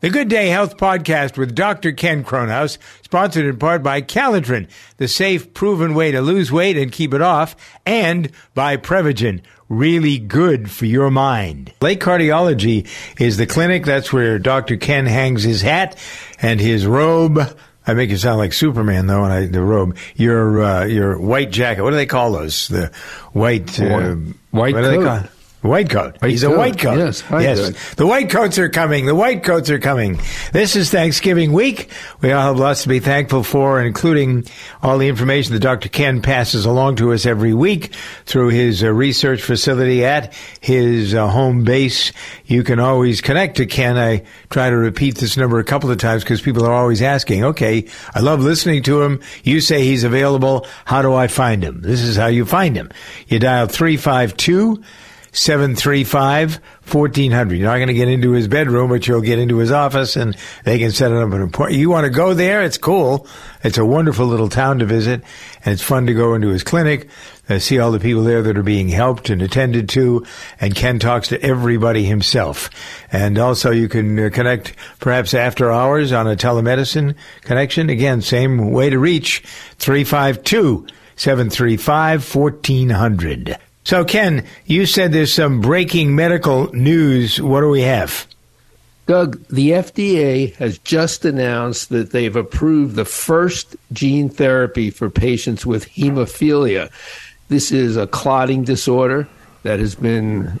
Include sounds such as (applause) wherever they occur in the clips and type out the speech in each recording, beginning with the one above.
The Good Day Health Podcast with Dr. Ken Kronhaus, sponsored in part by Calotren, the safe, proven way to lose weight and keep it off, and by Prevagen, really good for your mind. Lake Cardiology is the clinic. That's where Dr. Ken hangs his hat and his robe. I make you sound like Superman though, and I the robe. Your uh, your white jacket. What do they call those? The white uh, White they coat. White coat. White He's a white coat. Yes, yes. The white coats are coming. The white coats are coming. This is Thanksgiving week. We all have lots to be thankful for, including all the information that Dr. Ken passes along to us every week through his uh, research facility at his uh, home base. You can always connect to Ken. I try to repeat this number a couple of times because people are always asking, okay, I love listening to him. You say he's available. How do I find him? This is how you find him. You dial 352 735 1400. You're not going to get into his bedroom, but you'll get into his office and they can set it up an appointment. You want to go there? It's cool. It's a wonderful little town to visit and it's fun to go into his clinic, uh, see all the people there that are being helped and attended to. And Ken talks to everybody himself. And also you can uh, connect perhaps after hours on a telemedicine connection. Again, same way to reach 352 735 1400. So, Ken, you said there's some breaking medical news. What do we have? Doug, the FDA has just announced that they've approved the first gene therapy for patients with hemophilia. This is a clotting disorder that has been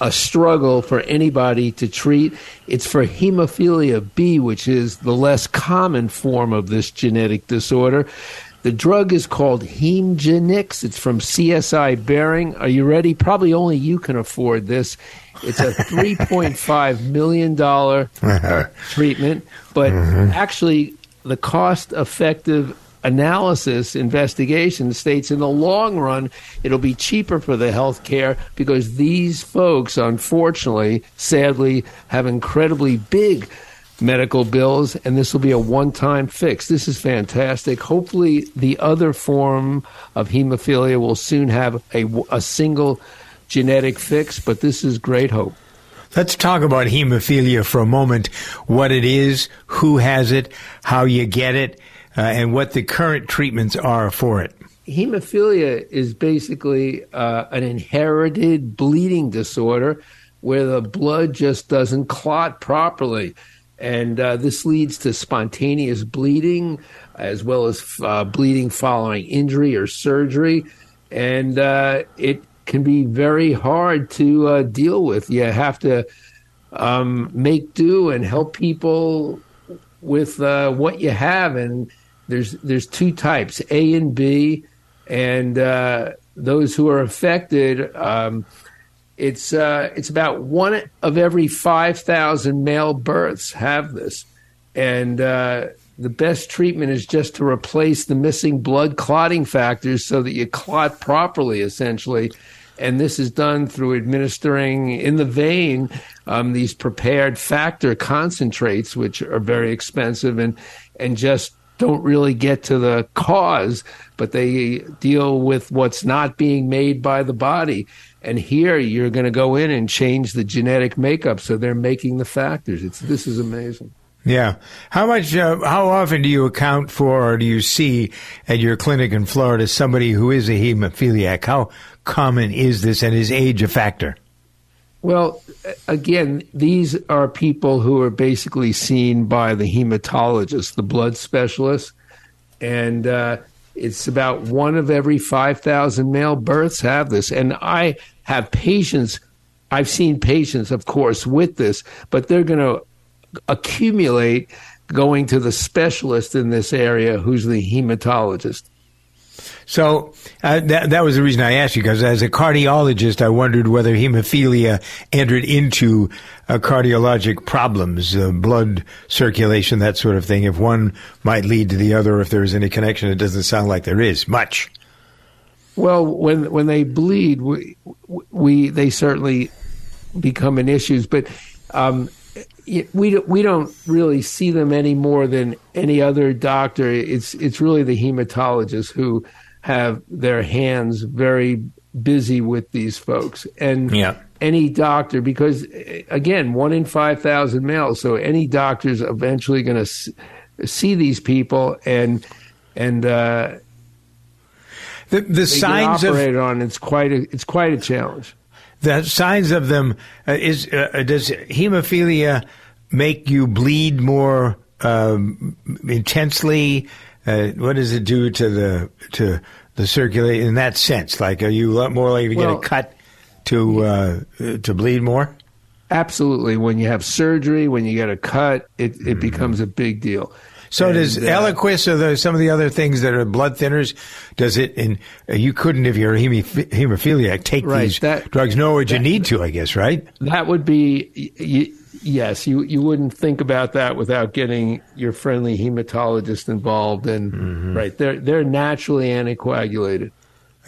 a struggle for anybody to treat. It's for hemophilia B, which is the less common form of this genetic disorder. The drug is called Hemgenix. It's from CSL Behring. Are you ready? Probably only you can afford this. It's a (laughs) $3.5 million (laughs) treatment, but mm-hmm. actually, the cost effective analysis investigation states in the long run it'll be cheaper for the health care because these folks unfortunately sadly have incredibly big medical bills and this will be a one-time fix this is fantastic hopefully the other form of hemophilia will soon have a, a single genetic fix but this is great hope Let's talk about hemophilia for a moment. What it is, who has it, how you get it, uh, and what the current treatments are for it. hemophilia is basically uh, an inherited bleeding disorder where the blood just doesn't clot properly. And uh, this leads to spontaneous bleeding as well as uh, bleeding following injury or surgery. And uh, it can be very hard to uh, deal with. You have to um, make do and help people with uh, what you have. And there's there's two types, A and B, and uh, those who are affected. Um, it's uh, it's about one of every five thousand male births have this, and uh, the best treatment is just to replace the missing blood clotting factors so that you clot properly, essentially. And this is done through administering in the vein um, these prepared factor concentrates, which are very expensive and and just don't really get to the cause, but they deal with what's not being made by the body. And here you're going to go in and change the genetic makeup, so they're making the factors. It's this is amazing. Yeah. How much, uh, how often do you account for or do you see at your clinic in Florida somebody who is a hemophiliac? How common is this and is age a factor? Well, again, these are people who are basically seen by the hematologist, the blood specialist, and uh, it's about one of every 5,000 male births have this. And I have patients, I've seen patients, of course, with this, but they're going to accumulate going to the specialist in this area who's the hematologist. So uh, that that was the reason I asked you because as a cardiologist, I wondered whether hemophilia entered into uh, cardiologic problems, uh, blood circulation, that sort of thing. If one might lead to the other, if there is any connection, it doesn't sound like there is much. Well, when when they bleed, we, we they certainly become an issue, but. Um, we we don't really see them any more than any other doctor. It's it's really the hematologists who have their hands very busy with these folks, and yeah. any doctor because again, one in five thousand males. So any doctor's eventually going to see these people and and. Uh, the the signs of on it's quite a it's quite a challenge the signs of them uh, is uh, does hemophilia make you bleed more um, intensely? Uh, what does it do to the to the circulation in that sense? Like, are you more likely to well, get a cut to uh, to bleed more? Absolutely. When you have surgery, when you get a cut, it, it mm-hmm. becomes a big deal. So and, does uh, Eliquis or the, some of the other things that are blood thinners? Does it? And uh, you couldn't, if you're a hemophiliac, take right, these that, drugs. Nor would you need to, I guess, right? That would be. yes, you you wouldn't think about that without getting your friendly hematologist involved, and mm-hmm. right, they're they're naturally anticoagulated.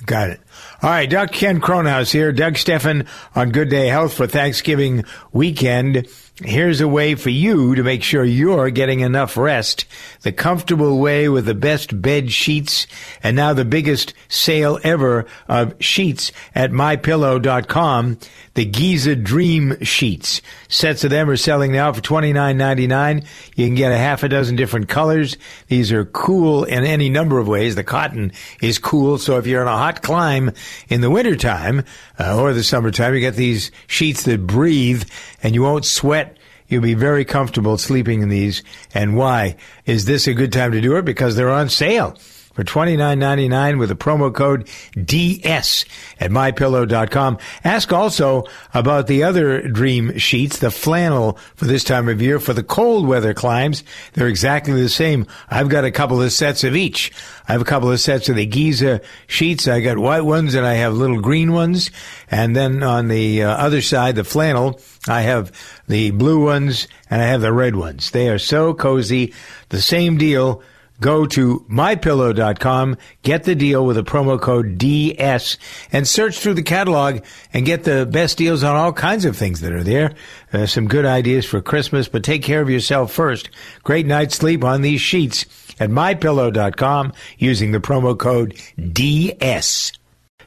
Got it. All right, Dr. Ken Kronhaus here, Doug Stephan on Good Day Health for Thanksgiving weekend. Here's a way for you to make sure you're getting enough rest. The comfortable way with the best bed sheets and now the biggest sale ever of sheets at mypillow.com. The Giza Dream Sheets. Sets of them are selling now for $29.99. You can get a half a dozen different colors. These are cool in any number of ways. The cotton is cool. So if you're in a hot climb in the wintertime uh, or the summertime, you get these sheets that breathe and you won't sweat You'll be very comfortable sleeping in these. And why? Is this a good time to do it? Because they're on sale for $29.99 with the promo code DS at mypillow.com. Ask also about the other dream sheets, the flannel for this time of year for the cold weather climes. They're exactly the same. I've got a couple of sets of each. I have a couple of sets of the Giza sheets. I got white ones and I have little green ones. And then on the uh, other side, the flannel, I have the blue ones and I have the red ones. They are so cozy. The same deal Go to mypillow.com, get the deal with a promo code DS, and search through the catalog and get the best deals on all kinds of things that are there. Uh, some good ideas for Christmas, but take care of yourself first. Great night's sleep on these sheets at mypillow.com using the promo code DS.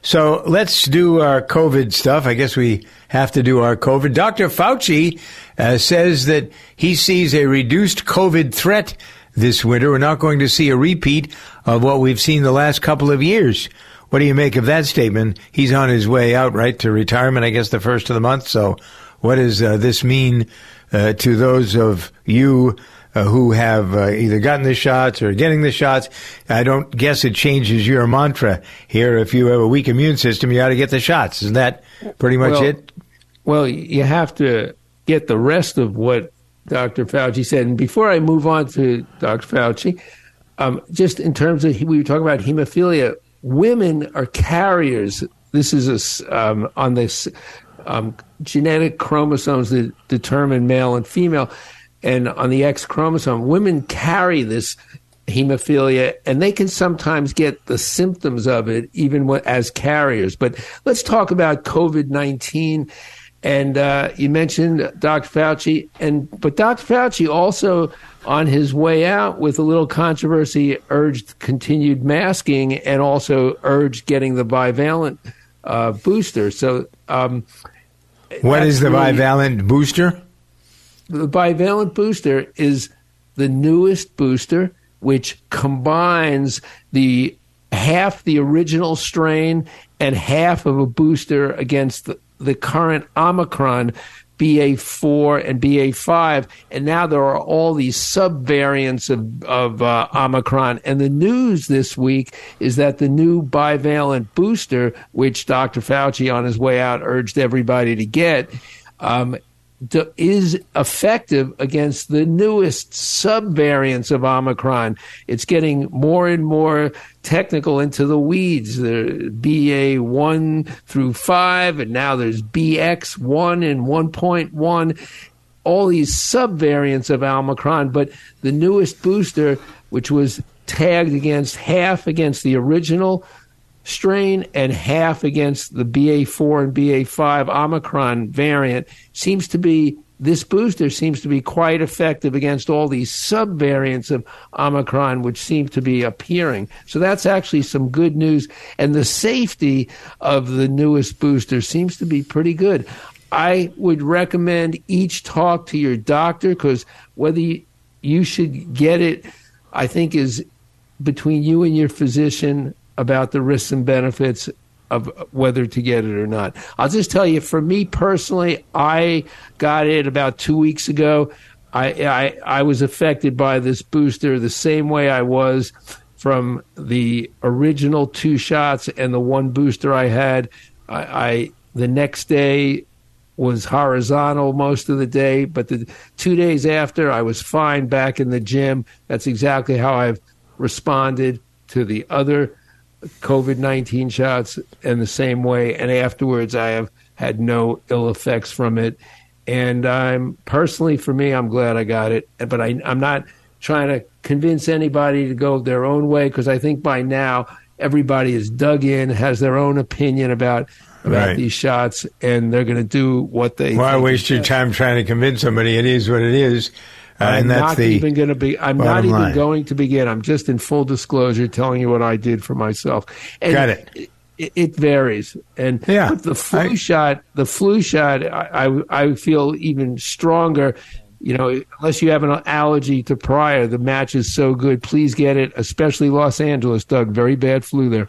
So let's do our COVID stuff. I guess we have to do our COVID. Dr. Fauci uh, says that he sees a reduced COVID threat this winter. We're not going to see a repeat of what we've seen the last couple of years. What do you make of that statement? He's on his way out, right, to retirement, I guess, the first of the month. So, what does uh, this mean uh, to those of you uh, who have uh, either gotten the shots or getting the shots? I don't guess it changes your mantra here. If you have a weak immune system, you ought to get the shots. Isn't that pretty much well, it? Well, you have to get the rest of what Dr. Fauci said. And before I move on to Dr. Fauci, um, just in terms of we were talking about hemophilia, women are carriers. This is a, um, on this um, genetic chromosomes that determine male and female, and on the X chromosome, women carry this hemophilia, and they can sometimes get the symptoms of it even as carriers. But let's talk about COVID nineteen and uh, you mentioned Dr. Fauci, and but Dr. Fauci also, on his way out, with a little controversy, urged continued masking and also urged getting the bivalent uh, booster. So, um, what is the really, bivalent booster? The bivalent booster is the newest booster, which combines the half the original strain and half of a booster against the the current Omicron BA4 and BA5, and now there are all these subvariants of, of uh, Omicron. And the news this week is that the new bivalent booster, which Dr. Fauci on his way out urged everybody to get, um, is effective against the newest subvariants of Omicron. It's getting more and more technical into the weeds. The BA1 through 5, and now there's BX1 and 1.1. All these subvariants of Omicron, but the newest booster, which was tagged against half against the original strain and half against the BA4 and BA5 Omicron variant seems to be this booster seems to be quite effective against all these subvariants of Omicron, which seem to be appearing. So that's actually some good news. And the safety of the newest booster seems to be pretty good. I would recommend each talk to your doctor because whether you should get it, I think, is between you and your physician about the risks and benefits of whether to get it or not. I'll just tell you, for me personally, I got it about two weeks ago. I, I, I was affected by this booster the same way I was from the original two shots and the one booster I had. I, I the next day was horizontal most of the day, but the two days after I was fine back in the gym. That's exactly how I've responded to the other COVID 19 shots in the same way. And afterwards, I have had no ill effects from it. And I'm personally, for me, I'm glad I got it. But I, I'm not trying to convince anybody to go their own way because I think by now everybody is dug in, has their own opinion about about right. these shots, and they're going to do what they. Why waste your time trying to convince somebody it is what it is? I'm not even going to be. I'm not even line. going to begin. I'm just in full disclosure, telling you what I did for myself. And Got it. It, it varies, and yeah, the flu I, shot, the flu shot, I, I, I feel even stronger. You know, unless you have an allergy to prior, the match is so good. Please get it, especially Los Angeles, Doug. Very bad flu there.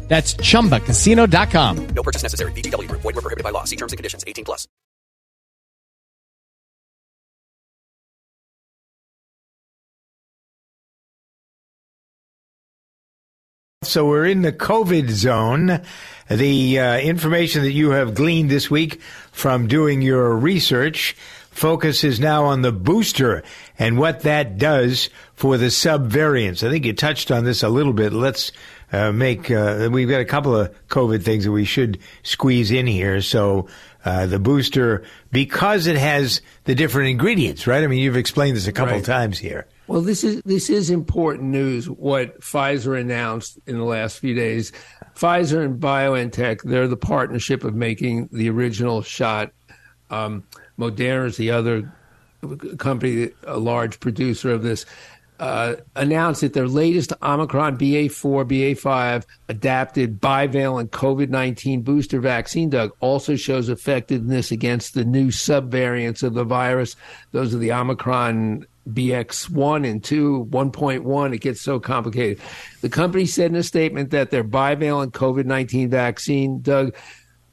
That's ChumbaCasino.com. No purchase necessary. VGW. Void were prohibited by law. See terms and conditions. 18 plus. So we're in the COVID zone. The uh, information that you have gleaned this week from doing your research focuses now on the booster and what that does for the subvariants. I think you touched on this a little bit. Let's uh, make. Uh, we've got a couple of COVID things that we should squeeze in here. So uh, the booster, because it has the different ingredients, right? I mean, you've explained this a couple right. times here. Well, this is this is important news. What Pfizer announced in the last few days, Pfizer and BioNTech, they're the partnership of making the original shot. Um, Moderna is the other company, a large producer of this uh, announced that their latest Omicron BA4, BA5 adapted bivalent COVID 19 booster vaccine, Doug, also shows effectiveness against the new subvariants of the virus. Those are the Omicron BX1 and 2, 1.1. It gets so complicated. The company said in a statement that their bivalent COVID 19 vaccine, Doug,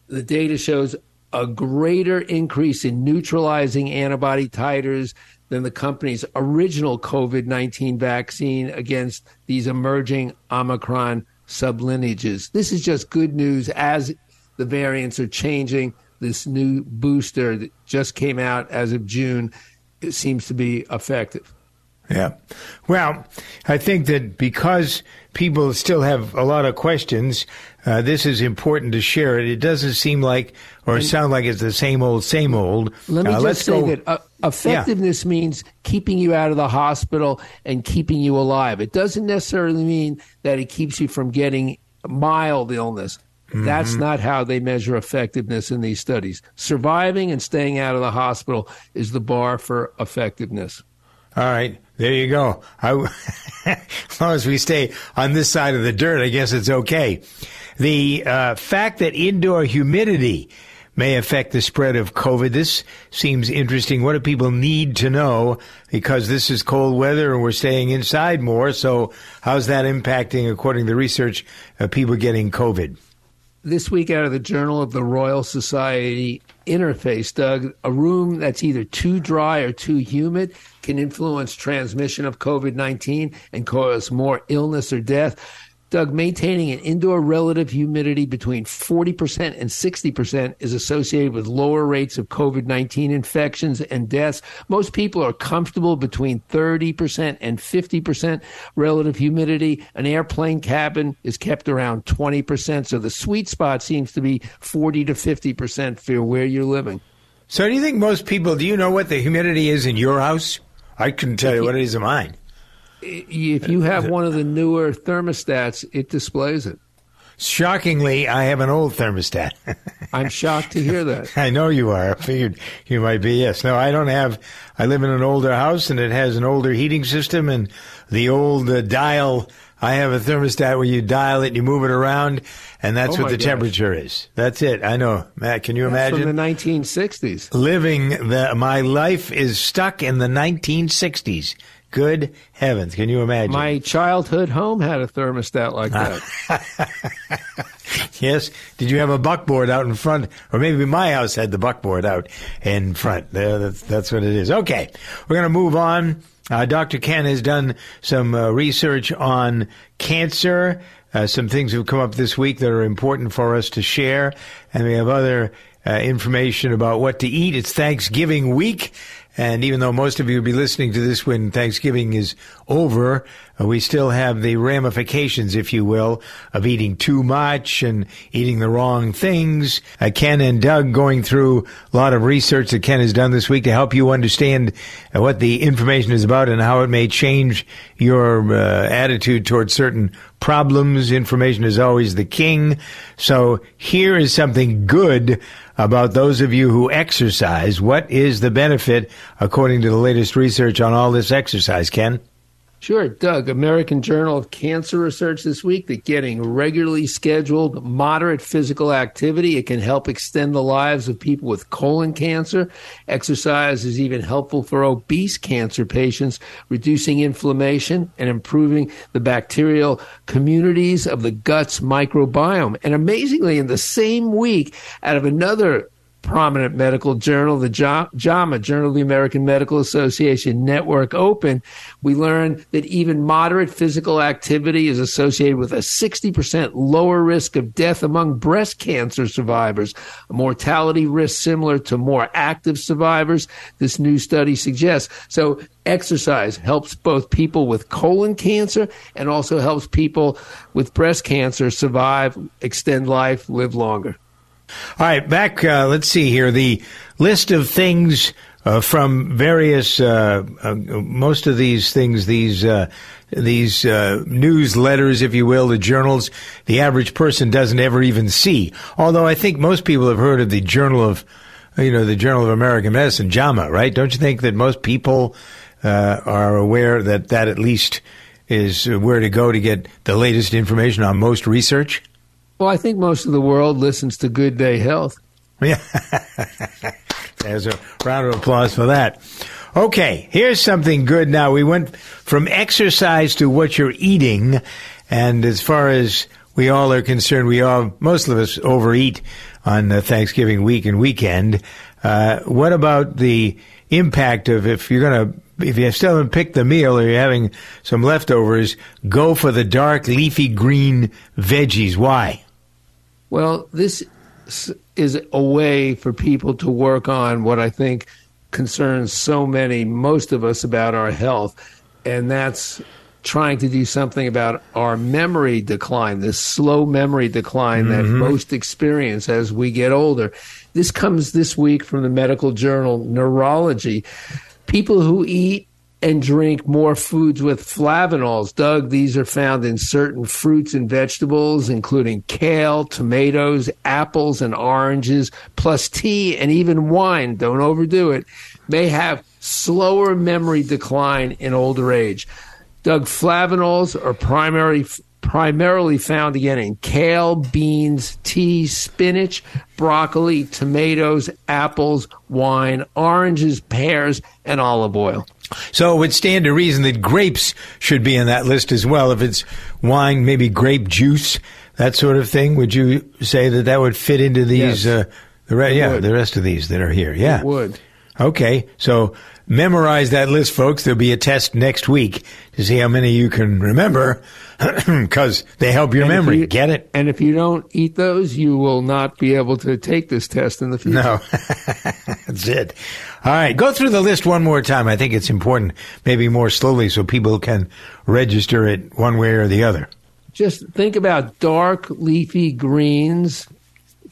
the data shows a greater increase in neutralizing antibody titers than the company's original COVID 19 vaccine against these emerging Omicron sublineages. This is just good news as the variants are changing. This new booster that just came out as of June it seems to be effective. Yeah. Well, I think that because people still have a lot of questions, uh, this is important to share it. It doesn't seem like or and, sound like it's the same old, same old. Let me uh, just say go. that uh, effectiveness yeah. means keeping you out of the hospital and keeping you alive. It doesn't necessarily mean that it keeps you from getting mild illness. Mm-hmm. That's not how they measure effectiveness in these studies. Surviving and staying out of the hospital is the bar for effectiveness. All right. There you go. I, (laughs) as long as we stay on this side of the dirt, I guess it's okay. The uh, fact that indoor humidity may affect the spread of COVID. This seems interesting. What do people need to know? Because this is cold weather and we're staying inside more. So, how's that impacting, according to the research, uh, people getting COVID? This week, out of the Journal of the Royal Society interface, Doug, a room that's either too dry or too humid can influence transmission of COVID 19 and cause more illness or death. Doug, maintaining an indoor relative humidity between 40% and 60% is associated with lower rates of COVID 19 infections and deaths. Most people are comfortable between 30% and 50% relative humidity. An airplane cabin is kept around 20%. So the sweet spot seems to be 40 to 50% for where you're living. So, do you think most people, do you know what the humidity is in your house? I couldn't tell you what it is in mine if you have one of the newer thermostats, it displays it. Shockingly, I have an old thermostat. (laughs) I'm shocked to hear that. I know you are. I figured you might be. Yes. No, I don't have. I live in an older house, and it has an older heating system, and the old uh, dial. I have a thermostat where you dial it, and you move it around, and that's Oh what the gosh. temperature is. That's it. I know, Matt. Can you That's imagine? from the 1960s. living the my life is stuck in the 1960s. Good heavens, can you imagine? My childhood home had a thermostat like that. (laughs) yes. Did you have a buckboard out in front, or maybe my house had the buckboard out in front? There, that's that's what it is. Okay, we're going to move on. Uh, Dr. Ken has done some uh, research on cancer. Uh, some things have come up this week that are important for us to share, and we have other uh, information about what to eat. It's Thanksgiving week. And even though most of you will be listening to this when Thanksgiving is over, uh, we still have the ramifications, if you will, of eating too much and eating the wrong things. Uh, Ken and Doug going through a lot of research that Ken has done this week to help you understand uh, what the information is about and how it may change your uh, attitude towards certain problems. Information is always the king. So here is something good about those of you who exercise. What is the benefit according to the latest research on all this exercise, Ken? Sure, Doug. American Journal of Cancer Research this week that getting regularly scheduled moderate physical activity it can help extend the lives of people with colon cancer. Exercise is even helpful for obese cancer patients, reducing inflammation and improving the bacterial communities of the gut's microbiome. And amazingly, in the same week, out of another prominent medical journal, the JAMA, Journal of the American Medical Association Network Open, we learned that even moderate physical activity is associated with a 60% lower risk of death among breast cancer survivors, a mortality risk similar to more active survivors, this new study suggests. So exercise helps both people with colon cancer and also helps people with breast cancer survive, extend life, live longer. All right, back. Uh, let's see here. The list of things uh, from various, uh, uh, most of these things, these uh, these uh, newsletters, if you will, the journals, the average person doesn't ever even see. Although I think most people have heard of the Journal of, you know, the Journal of American Medicine, JAMA, right? Don't you think that most people are aware that that at least is where to go to get the latest information on most research? Well, I think most of the world listens to Good Day Health. Yeah. (laughs) There's a round of applause for that. Okay, here's something good now. We went from exercise to what you're eating, and as far as we all are concerned, we all, most of us overeat on Thanksgiving week and weekend. Uh, what about the impact of if you're going to if you still haven't picked the meal or you're having some leftovers, go for the dark leafy green veggies. Why? Well, this is a way for people to work on what I think concerns so many, most of us, about our health, and that's trying to do something about our memory decline, this slow memory decline that mm-hmm. most experience as we get older. This comes this week from the medical journal Neurology. People who eat and drink more foods with flavanols. Doug, these are found in certain fruits and vegetables, including kale, tomatoes, apples, and oranges, plus tea and even wine. Don't overdo it. May have slower memory decline in older age. Doug, flavanols are primary primarily found again in kale, beans, tea, spinach, broccoli, tomatoes, apples, wine, oranges, pears, and olive oil. So it would stand to reason that grapes should be in that list as well. If it's wine, maybe grape juice, that sort of thing. Would you say that that would fit into these? Yes. Uh, the re- yeah, would. the rest of these that are here. Yeah, It would. Okay, so memorize that list, folks. There'll be a test next week to see how many you can remember, (clears throat) because they help your And memory. you- Get it? And if you don't eat those, you will not be able to take this test in the future. No, (laughs) that's it. All right, go through the list one more time. I think it's important, maybe more slowly, so people can register it one way or the other. Just think about dark leafy greens,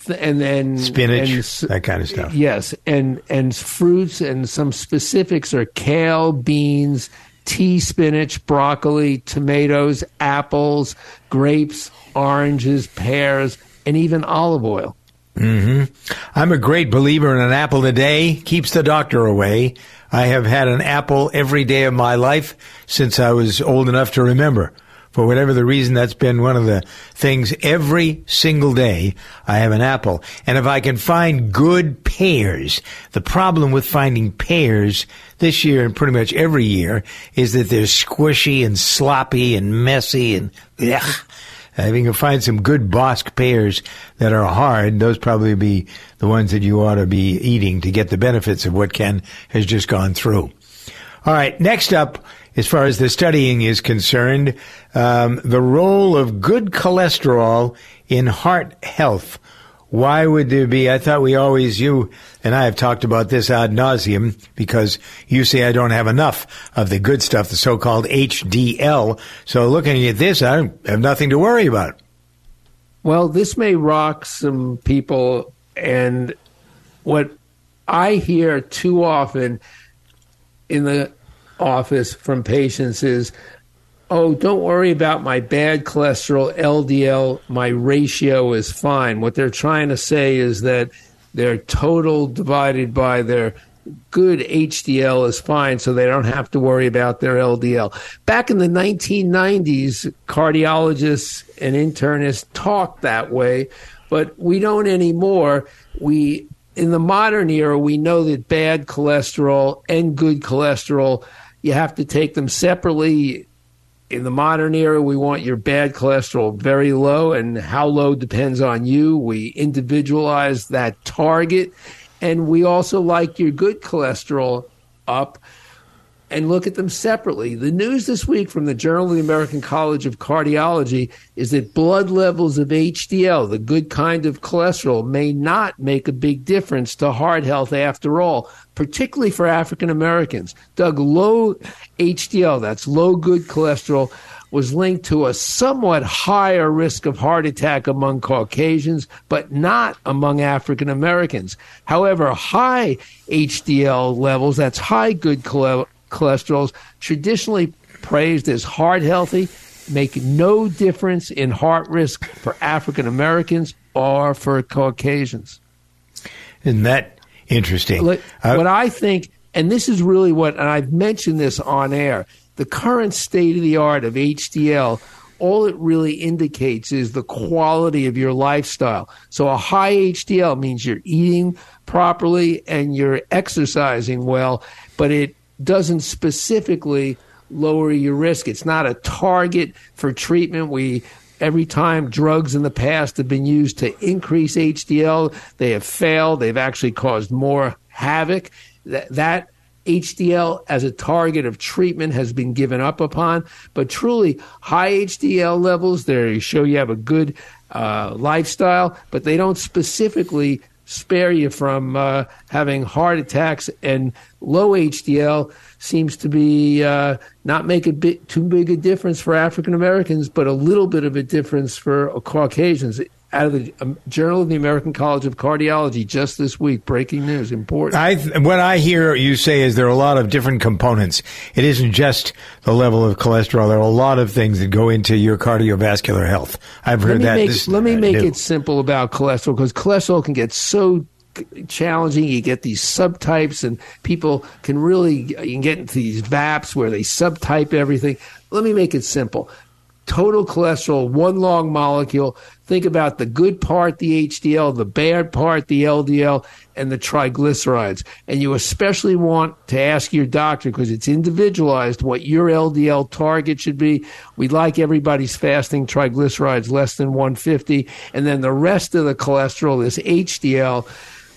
and then Spinach, and that kind of stuff. Yes, and and fruits and some specifics are kale, beans, tea spinach, broccoli, tomatoes, apples, grapes, oranges, pears, and even olive oil. Mm-hmm. I'm a great believer in an apple a day keeps the doctor away. I have had an apple every day of my life since I was old enough to remember. For whatever the reason, that's been one of the things every single day I have an apple. And if I can find good pears, the problem with finding pears this year and pretty much every year is that they're squishy and sloppy and messy and ugh. If you can find some good Bosc pears that are hard, those probably be the ones that you ought to be eating to get the benefits of what Ken has just gone through. All right, next up, as far as the studying is concerned, um, the role of good cholesterol in heart health. Why would there be? I thought we always, you and I have talked about this ad nauseum because you say I don't have enough of the good stuff, the so-called HDL. So looking at this, I have nothing to worry about. Well, this may rock some people, and what I hear too often in the office from patients is, oh, don't worry about my bad cholesterol, LDL, my ratio is fine. What they're trying to say is that their total divided by their good HDL is fine, so they don't have to worry about their LDL. Back in the 1990s, cardiologists and internists talked that way, but we don't anymore. We in the modern era, we know that bad cholesterol and good cholesterol, you have to take them separately in the modern era, we want your bad cholesterol very low, and how low depends on you. We individualize that target, and we also like your good cholesterol up and look at them separately. The news this week from the Journal of the American College of Cardiology is that blood levels of HDL, the good kind of cholesterol, may not make a big difference to heart health after all, particularly for African Americans. Doug, low HDL, that's low good cholesterol, was linked to a somewhat higher risk of heart attack among Caucasians, but not among African Americans. However, high HDL levels, that's high good cholesterol, cholesterols traditionally praised as heart healthy make no difference in heart risk for African Americans or for Caucasians. Isn't that interesting? Like, Uh, what I think, and this is really what, and I've mentioned this on air, the current state of the art of HDL, all it really indicates is the quality of your lifestyle. So a high HDL means you're eating properly and you're exercising well, but it doesn't specifically lower your risk. It's not a target for treatment. We every time drugs in the past have been used to increase HDL, they have failed. They've actually caused more havoc. That, that HDL as a target of treatment has been given up upon. But truly, high HDL levels there show you have a good uh, lifestyle, but they don't specifically spare you from uh, having heart attacks. And low HDL seems to be uh, not make a bit too big a difference for African Americans, but a little bit of a difference for Caucasians. Out of the um, Journal of the American College of Cardiology just this week, breaking news, important. I what I hear you say is there are a lot of different components. It isn't just the level of cholesterol. There are a lot of things that go into your cardiovascular health. I've heard let me that. Make, This- let me I make it simple about cholesterol because cholesterol can get so challenging. You get these subtypes, and people can really you can get into these VAPs where they subtype everything. Let me make it simple. Total cholesterol, one long molecule. Think about the good part, the HDL, the bad part, the LDL, and the triglycerides. And you especially want to ask your doctor because it's individualized what your LDL target should be. We like everybody's fasting triglycerides less than 150. And then the rest of the cholesterol, this HDL,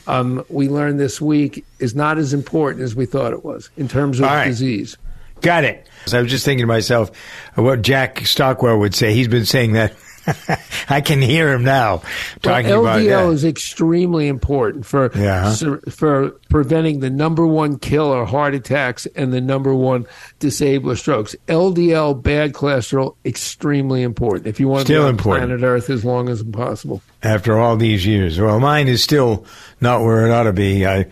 um, we learned this week is not as important as we thought it was in terms of right. disease. Got it. So I was just thinking to myself what Jack Stockwell would say. He's been saying that. (laughs) I can hear him now talking well, about LDL that. is extremely important for Yeah. for preventing the number one killer heart attacks and the number one disabler strokes. LDL bad cholesterol extremely important if you want to Still be on important. planet Earth as long as possible. after all these years. Well, mine is still not where it ought to be. I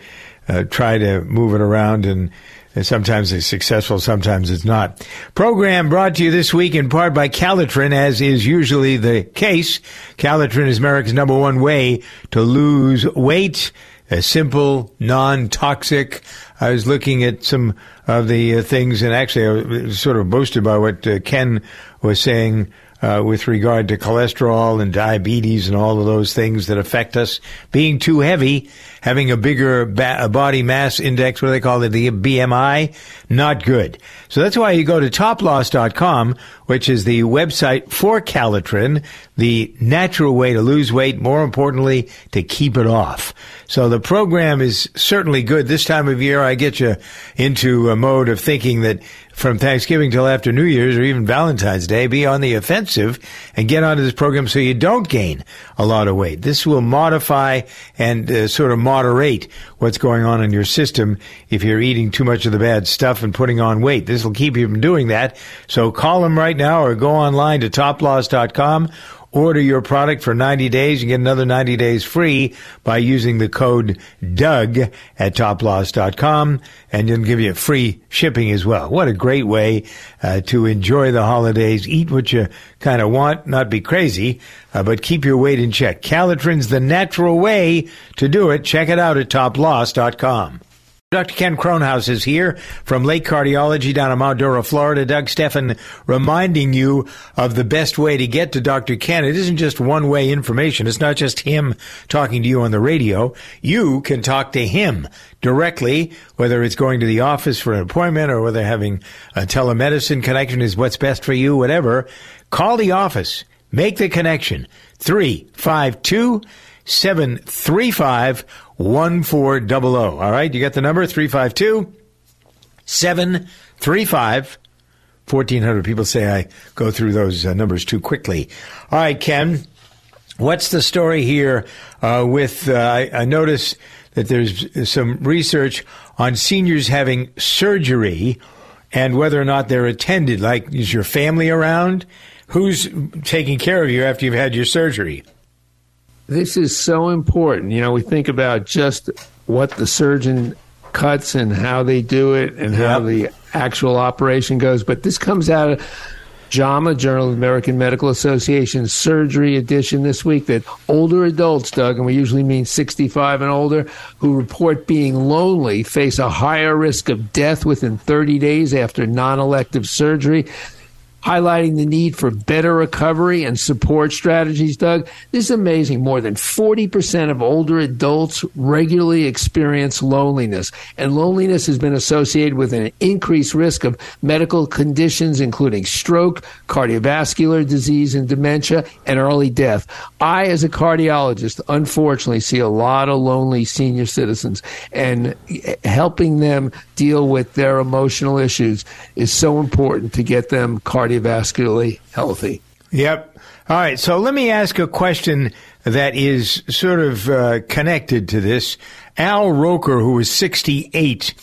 uh, try to move it around, and, and sometimes it's successful, sometimes it's not. Program brought to you this week in part by Calotren, as is usually the case. Calotren is America's number one way to lose weight. A simple, non-toxic. I was looking at some of the uh, things, and actually, I was sort of boasted by what uh, Ken was saying uh, with regard to cholesterol and diabetes and all of those things that affect us. Being too heavy, having a bigger ba- body mass index, what do they call it, the BMI, not good. So that's why you go to toploss.com, which is the website for Calotren, the natural way to lose weight, more importantly, to keep it off. So the program is certainly good. This time of year, I get you into a mode of thinking that from Thanksgiving till after New Year's or even Valentine's Day, be on the offensive and get onto this program so you don't gain a lot of weight. This will modify and uh, sort of moderate what's going on in your system if you're eating too much of the bad stuff and putting on weight. This will keep you from doing that. So call them right now or go online to toploss.com Order your product for 90 days and get another 90 days free by using the code Doug at toploss.com and it'll give you free shipping as well. What a great way uh, to enjoy the holidays. Eat what you kind of want, not be crazy, uh, but keep your weight in check. Calotren's the natural way to do it. Check it out at toploss.com. Dr. Ken Kronhaus is here from Lake Cardiology down in Mount Dora, Florida. Doug Stephan reminding you of the best way to get to Dr. Ken. It isn't just one way information. It's not just him talking to you on the radio. You can talk to him directly, whether it's going to the office for an appointment or whether having a telemedicine connection is what's best for you, whatever. Call the office. Make the connection. 352 735 1400. All right, you got the number 352 735 1400. People say I go through those uh, numbers too quickly. All right, Ken, what's the story here uh, with? Uh, I, I notice that there's some research on seniors having surgery and whether or not they're attended. Like, is your family around? Who's taking care of you after you've had your surgery? This is so important. You know, we think about just what the surgeon cuts and how they do it and how the actual operation goes. But this comes out of JAMA, Journal of American Medical Association surgery edition this week that older adults, Doug, and we usually mean 65 and older, who report being lonely face a higher risk of death within 30 days after non elective surgery highlighting the need for better recovery and support strategies, Doug. This is amazing. More than 40% of older adults regularly experience loneliness, and loneliness has been associated with an increased risk of medical conditions, including stroke, cardiovascular disease, and dementia, and early death. I, as a cardiologist, unfortunately see a lot of lonely senior citizens, and helping them deal with their emotional issues is so important to get them cardiovascularly healthy. Yep. All right. So let me ask a question that is sort of uh, connected to this. Al Roker, who is 68,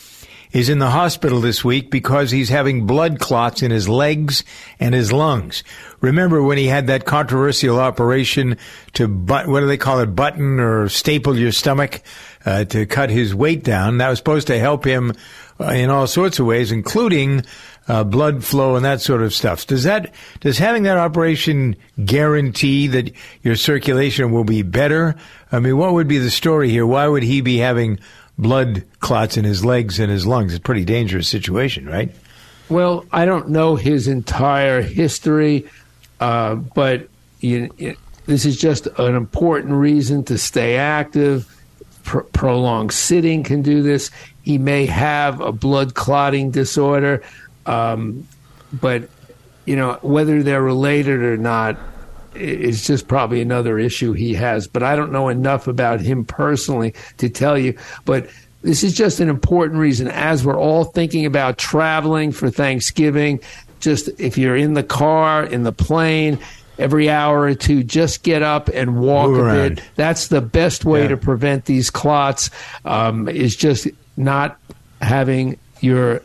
is in the hospital this week because he's having blood clots in his legs and his lungs. Remember when he had that controversial operation to but what do they call it, button or staple your stomach uh, to cut his weight down? That was supposed to help him uh, in all sorts of ways, including uh, blood flow and that sort of stuff. Does that does having that operation guarantee that your circulation will be better? I mean, what would be the story here? Why would he be having blood clots in his legs and his lungs? It's a pretty dangerous situation, right? Well, I don't know his entire history, uh, but you, it, this is just an important reason to stay active. Pr- prolonged sitting can do this. He may have a blood clotting disorder, um, but you know whether they're related or not is just probably another issue he has. But I don't know enough about him personally to tell you. But this is just an important reason as we're all thinking about traveling for Thanksgiving. Just if you're in the car, in the plane, every hour or two, just get up and walk Move a around. bit. That's the best way Yeah. to prevent these clots. Um, is just not having your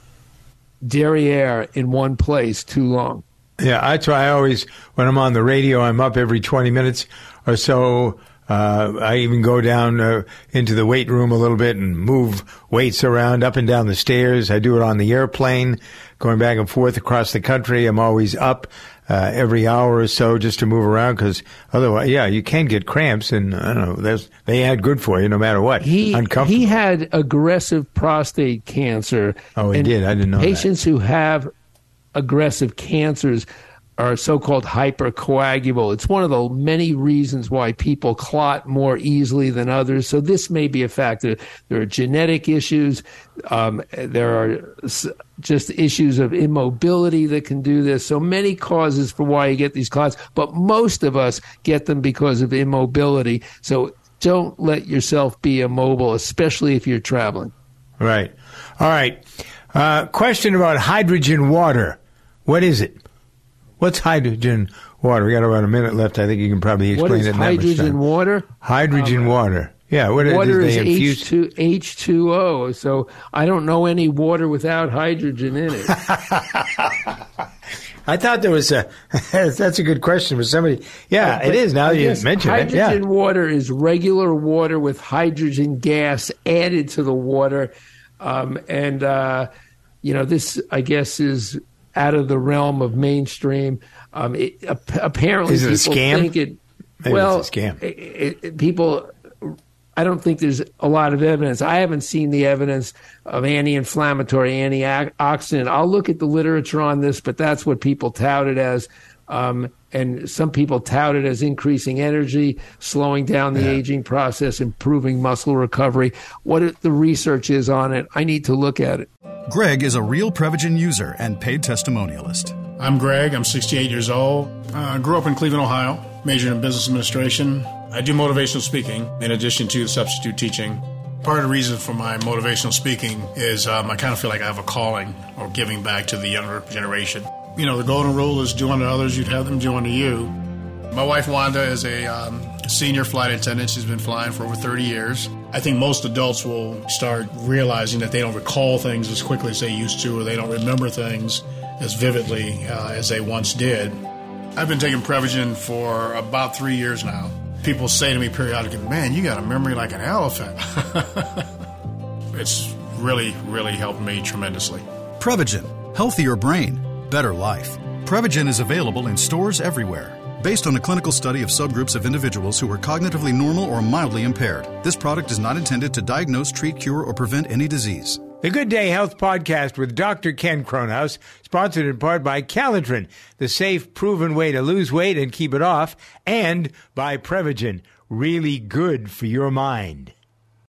derriere in one place too long. Yeah, I try. I always, when I'm on the radio, I'm up every 20 minutes or so. Uh, I even go down uh, into the weight room a little bit and move weights around up and down the stairs. I do it on the airplane, going back and forth across the country. I'm always up uh, every hour or so just to move around because otherwise, yeah, you can get cramps and I don't know, there's, they add good for you no matter what. He he had aggressive prostate cancer. Oh, he did? I didn't know that. Patients who have aggressive cancers are so-called hypercoagulable. It's one of the many reasons why people clot more easily than others. So this may be a factor. There are genetic issues. Um, there are just issues of immobility that can do this. So many causes for why you get these clots, but most of us get them because of immobility. So don't let yourself be immobile, especially if you're traveling. Right. All right. Uh, question about hydrogen water. What is it? What's hydrogen water? We got about a minute left. I think you can probably explain What is it in that much hydrogen water? Hydrogen water. Yeah. What is Water is They. H two H two O. So I don't know any water without hydrogen in it. (laughs) I thought there was a. (laughs) that's a good question for somebody. Yeah, it is. Now you guess mention it. hydrogen Yeah. water is regular water with hydrogen gas added to the water, um, and uh, you know this I guess is out of the realm of mainstream. Um, it, apparently, Is it a people scam? think it. Maybe well, it's a scam. it- it- it- people. I don't think there's a lot of evidence. I haven't seen the evidence of anti-inflammatory, antioxidant. I'll look at the literature on this, but that's what people tout it as. Um, and some people tout it as increasing energy, slowing down the aging process, improving muscle recovery. What the research is on it, I need to look at it. Greg is a real Prevagen user and paid testimonialist. I'm Greg. I'm 68 years old. I grew up in Cleveland, Ohio, majored in business administration. I do motivational speaking in addition to substitute teaching. Part of the reason for my motivational speaking is um, I kind of feel like I have a calling or giving back to the younger generation. You know, the golden rule is do unto others, you'd have them do unto you. My wife Wanda is a um, senior flight attendant. She's been flying for over 30 years. I think most adults will start realizing that they don't recall things as quickly as they used to, or they don't remember things as vividly uh, as they once did. I've been taking Prevagen for about three years now. People say to me periodically, Man, you got a memory like an elephant. (laughs) it's really, really helped me tremendously. Prevagen, healthier brain, better life. Prevagen is available in stores everywhere. Based on a clinical study of subgroups of individuals who were cognitively normal or mildly impaired, this product is not intended to diagnose, treat, cure, or prevent any disease. The Good Day Health Podcast with Dr. Ken Cronhouse, sponsored in part by Calotren, the safe, proven way to lose weight and keep it off, and by Prevagen, really good for your mind.